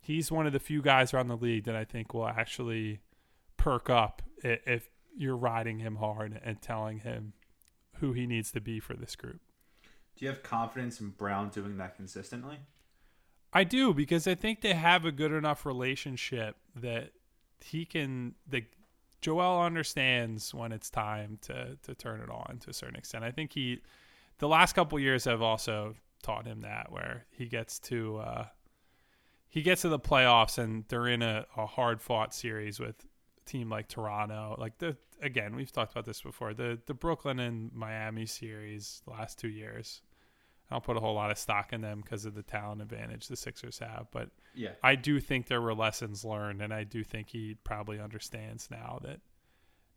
Speaker 1: he's one of the few guys around the league that I think will actually perk up if you're riding him hard and telling him who he needs to be for this group.
Speaker 6: Do you have confidence in Brown doing that consistently?
Speaker 1: I do because I think they have a good enough relationship that he can that Joel understands when it's time to to turn it on to a certain extent. I think he the last couple years have also taught him that where he gets to uh he gets to the playoffs and they're in a, a hard fought series with a team like Toronto. Like the again, we've talked about this before. The the Brooklyn and Miami series the last two years. I don't put a whole lot of stock in them because of the talent advantage the Sixers have, but
Speaker 6: Yeah.
Speaker 1: I do think there were lessons learned, and I do think he probably understands now that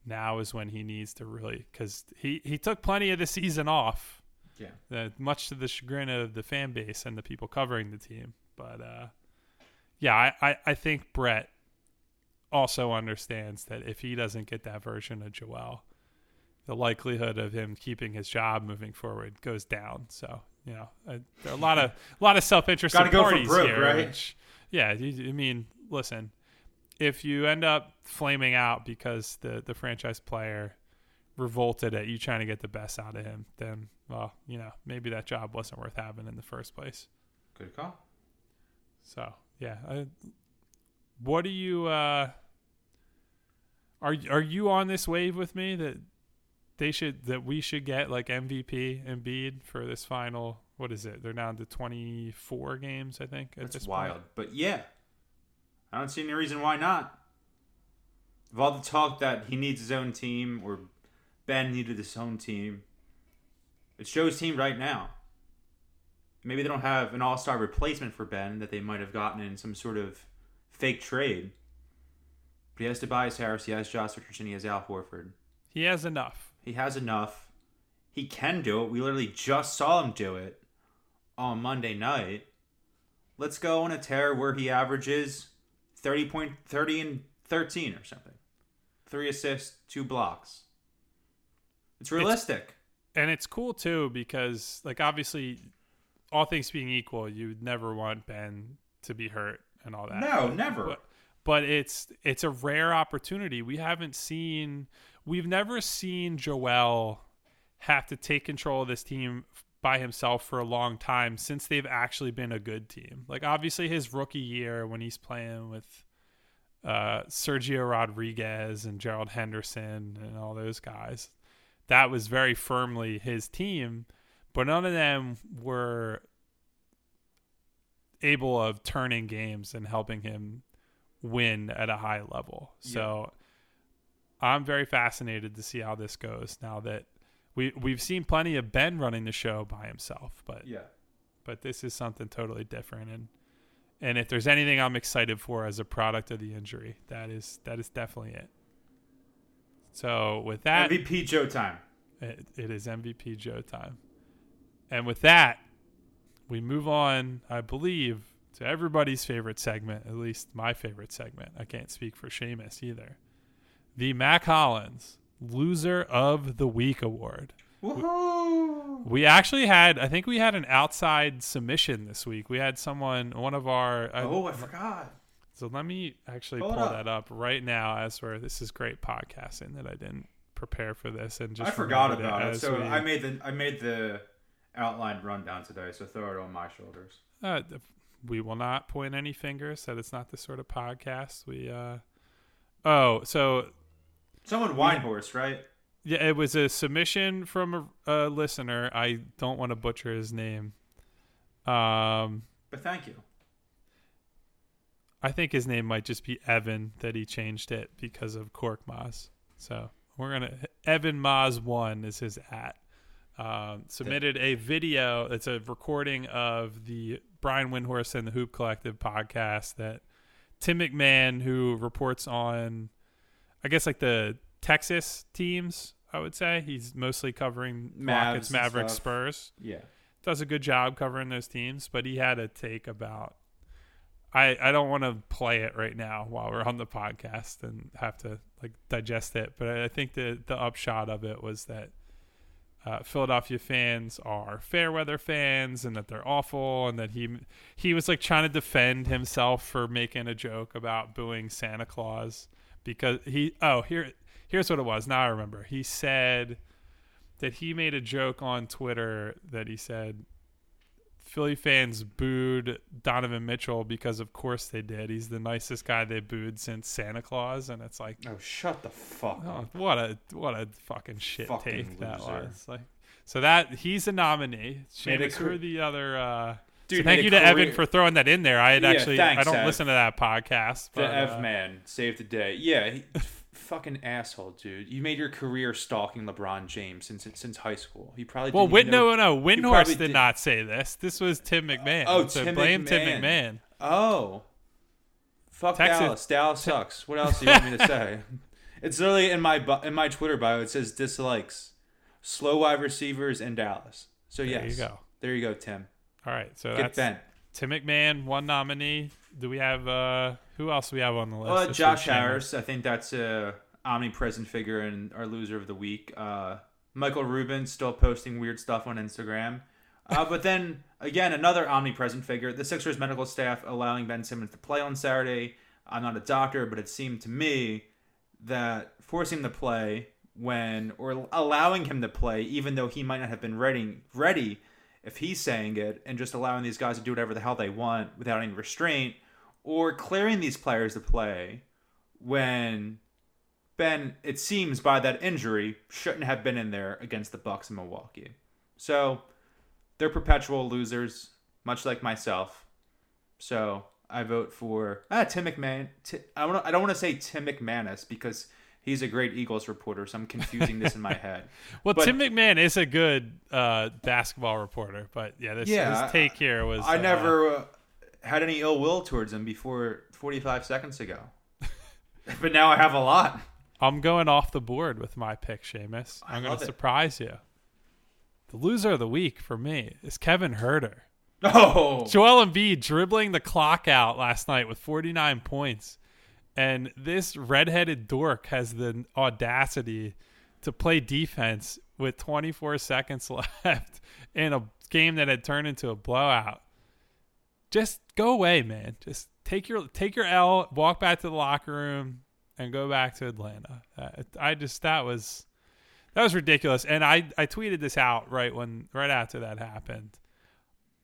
Speaker 1: now is when he needs to really because he he took plenty of the season off,
Speaker 6: Yeah.
Speaker 1: uh, much to the chagrin of the fan base and the people covering the team. But uh, yeah, I, I I think Brett also understands that if he doesn't get that version of Joel, the likelihood of him keeping his job moving forward goes down. So you know, uh, there are a lot of a lot of self interested
Speaker 6: Gotta go for
Speaker 1: parties
Speaker 6: broke,
Speaker 1: here.
Speaker 6: right?
Speaker 1: Which, yeah, you, I mean, listen, if you end up flaming out because the the franchise player revolted at you trying to get the best out of him, then well, you know, maybe that job wasn't worth having in the first place.
Speaker 6: Good call.
Speaker 1: So yeah, I, what do you? uh Are are you on this wave with me that they should that we should get like MVP Embiid for this final? What is it? They're down to twenty four games, I think. At
Speaker 6: That's wild.
Speaker 1: Point.
Speaker 6: But yeah, I don't see any reason why not. Of all the talk that he needs his own team or Ben needed his own team, it's Joe's team right now. Maybe they don't have an all star replacement for Ben that they might have gotten in some sort of fake trade. But he has Tobias Harris, he has Josh Richardson, he has Al Horford.
Speaker 1: He has enough.
Speaker 6: He has enough. He can do it. We literally just saw him do it on Monday night. Let's go on a tear where he averages 30 point 30 and 13 or something. Three assists, two blocks. It's realistic.
Speaker 1: and it's cool too because like obviously all things being equal you'd never want ben to be hurt and all that
Speaker 6: no, never.
Speaker 1: but, but it's it's a rare opportunity we haven't seen we've never seen joel have to take control of this team by himself for a long time since they've actually been a good team like obviously his rookie year when he's playing with uh, Sergio Rodriguez and Gerald Henderson and all those guys that was very firmly his team, but none of them were able of turning games and helping him win at a high level. So I'm very fascinated to see how this goes now that we we've seen plenty of Ben running the show by himself, but
Speaker 6: yeah.
Speaker 1: but this is something totally different and and if there's anything I'm excited for as a product of the injury, that is that is definitely it. So with that,
Speaker 6: MVP Joe time.
Speaker 1: it, it is MVP Joe time. And with that, we move on, I believe, to everybody's favorite segment, at least my favorite segment. I can't speak for Shamus either. The Mack Hollins Loser of the Week Award.
Speaker 6: Woohoo!
Speaker 1: We actually had, I think we had an outside submission this week. We had someone, one of our. I-
Speaker 6: Oh, I forgot.
Speaker 1: So let me actually
Speaker 6: Pull
Speaker 1: pull
Speaker 6: up.
Speaker 1: that up right now as we're, this is great podcasting that I didn't prepare for this and just
Speaker 6: I forgot about it.
Speaker 1: as
Speaker 6: So
Speaker 1: we-
Speaker 6: I made the I made the outlined rundown today. So throw it on my shoulders.
Speaker 1: Uh, we will not point any fingers. That it's not the sort of podcast we. uh Oh, so
Speaker 6: Someone Windhorst, right?
Speaker 1: yeah, it was a submission from a, a listener. I don't want to butcher his name. Um,
Speaker 6: But thank you.
Speaker 1: I think his name might just be Evan. That he changed it because of Korkmaz. So we're gonna Evan Maz one is his at. Um, submitted a video. It's a recording of the Brian Windhorst and the Hoop Collective podcast that Tim McMahon, who reports on, I guess like the Texas teams. I would say he's mostly covering
Speaker 6: Mavs
Speaker 1: Rockets, Mavericks. Spurs
Speaker 6: Yeah.
Speaker 1: does a good job covering those teams, but he had a take about. I I don't want to play it right now while we're on the podcast and have to like digest it, but I think the the upshot of it was that uh, Philadelphia fans are fair weather fans and that they're awful, and that he he was like trying to defend himself for making a joke about booing Santa Claus because he oh here here's what it was. Now I remember. He said that he made a joke on Twitter that he said Philly fans booed Donovan Mitchell because of course they did. He's the nicest guy they booed since Santa Claus, and it's like,
Speaker 6: Oh, shut the fuck
Speaker 1: oh, what a what a fucking shit
Speaker 6: Fucking
Speaker 1: take that was. Like, so that he's a nominee. Shamus, who are the other? Uh,
Speaker 6: Dude,
Speaker 1: so thank you to Evan for throwing that in there. I had
Speaker 6: Yeah,
Speaker 1: actually I don't
Speaker 6: Ev.
Speaker 1: listen to that podcast.
Speaker 6: The
Speaker 1: But,
Speaker 6: Ev
Speaker 1: uh,
Speaker 6: man saved the day. Yeah, he, fucking asshole, dude. You made your career stalking LeBron James since since high school. He probably
Speaker 1: well,
Speaker 6: didn't
Speaker 1: Win-
Speaker 6: know-
Speaker 1: no, no,
Speaker 6: probably
Speaker 1: did
Speaker 6: did-
Speaker 1: not say this. This was Tim McMahon.
Speaker 6: Oh,
Speaker 1: so
Speaker 6: Tim
Speaker 1: blame Tim
Speaker 6: McMahon.
Speaker 1: McMahon.
Speaker 6: Oh, fuck
Speaker 1: Texas-
Speaker 6: Dallas. Dallas sucks. What else do you want me to say? It's literally in my bu- in my Twitter bio. It says dislikes, slow wide receivers in Dallas. So
Speaker 1: There
Speaker 6: yes,
Speaker 1: you go.
Speaker 6: There you go, Tim.
Speaker 1: All right, so
Speaker 6: Get
Speaker 1: that's
Speaker 6: bent.
Speaker 1: Tim McMahon, one nominee. Do we have uh who else do we have on the list?
Speaker 6: Uh, Josh? Harris, I think that's a omnipresent figure and our loser of the week. Uh, Michael Rubin still posting weird stuff on Instagram. Uh, but then again, another omnipresent figure. The Sixers medical staff allowing Ben Simmons to play on Saturday, I'm not a doctor, but it seemed to me that forcing him to play when or allowing him to play even though he might not have been ready ready if he's saying it and just allowing these guys to do whatever the hell they want without any restraint or clearing these players to play when Ben it seems by that injury shouldn't have been in there against the Bucks in Milwaukee. So they're perpetual losers much like myself. So I vote for ah, Tim McMahon. Ti- I don't. I don't want to say Tim McManus because he's a great Eagles reporter, so I'm confusing this in my head.
Speaker 1: Well,
Speaker 6: But-
Speaker 1: Tim McMahon is a good uh, basketball reporter, but yeah, this
Speaker 6: Yeah,
Speaker 1: his take here was.
Speaker 6: I
Speaker 1: uh,
Speaker 6: never uh, had any ill will towards him before 45 seconds ago, but now I have a lot.
Speaker 1: I'm going off the board with my pick,
Speaker 6: Shamus.
Speaker 1: I'm going to surprise you. The loser of the week for me is Kevin Huerter.
Speaker 6: Oh,
Speaker 1: Joel Embiid dribbling the clock out last night with 49 points. And this redheaded dork has the audacity to play defense with 24 seconds left in a game that had turned into a blowout. Just go away, man. Just take your take your L, walk back to the locker room, and go back to Atlanta. Uh, I just that was that was ridiculous. And I I tweeted this out right when right after that happened.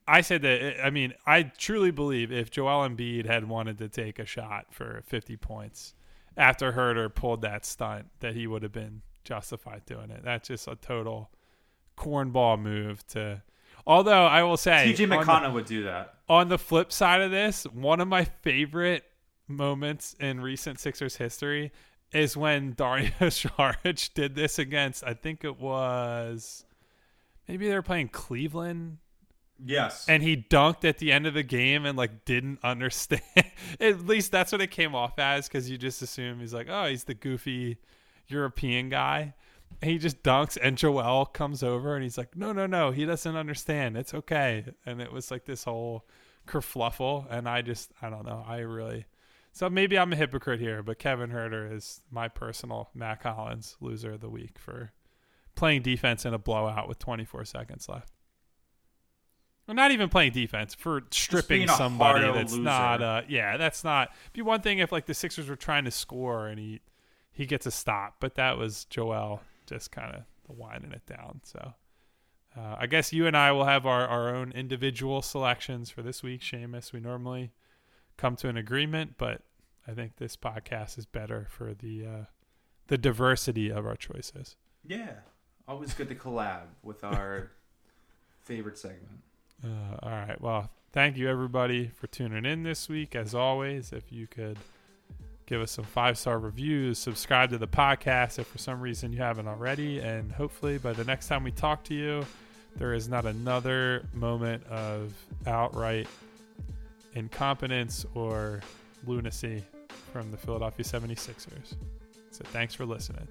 Speaker 1: I said that I mean I truly believe if Joel Embiid had wanted to take a shot for 50 points after Huerter pulled that stunt, that he would have been justified doing it. That's just a total cornball move to. Although I will say,
Speaker 6: TJ
Speaker 1: on the-
Speaker 6: would do that.
Speaker 1: On the flip side of this, one of my favorite moments in recent Sixers history is when Dario Saric did this against, I think it was, maybe they were playing Cleveland,
Speaker 6: Yes.
Speaker 1: and he dunked at the end of the game and like didn't understand. at least that's what it came off as because you just assume he's like, oh, he's the goofy European guy. He just dunks, and Joel comes over and he's like, no, no, no, he doesn't understand. It's okay. And it was like this whole kerfluffle. And I just, I don't know. I really, so maybe I'm a hypocrite here, but Kevin Huerter is my personal Mack Hollins loser of the week for playing defense in a blowout with 24 seconds left. Or not even playing defense for stripping somebody that's
Speaker 6: loser.
Speaker 1: not. Uh, yeah, that's not. Be one thing if like the Sixers were trying to score and he he gets a stop, but that was Joel just kind of winding it down. So uh, I guess you and I will have our, our own individual selections for this week, Shamus. We normally come to an agreement, but I think this podcast is better for the uh, the diversity of our choices.
Speaker 6: yeah. Always good to collab with our favorite segment.
Speaker 1: Uh, all right. Well, thank you everybody for tuning in this week. As always, if you could give us some five star reviews, subscribe to the podcast if for some reason you haven't already, and hopefully by the next time we talk to you, there is not another moment of outright incompetence or lunacy from the Philadelphia 76ers. So thanks for listening.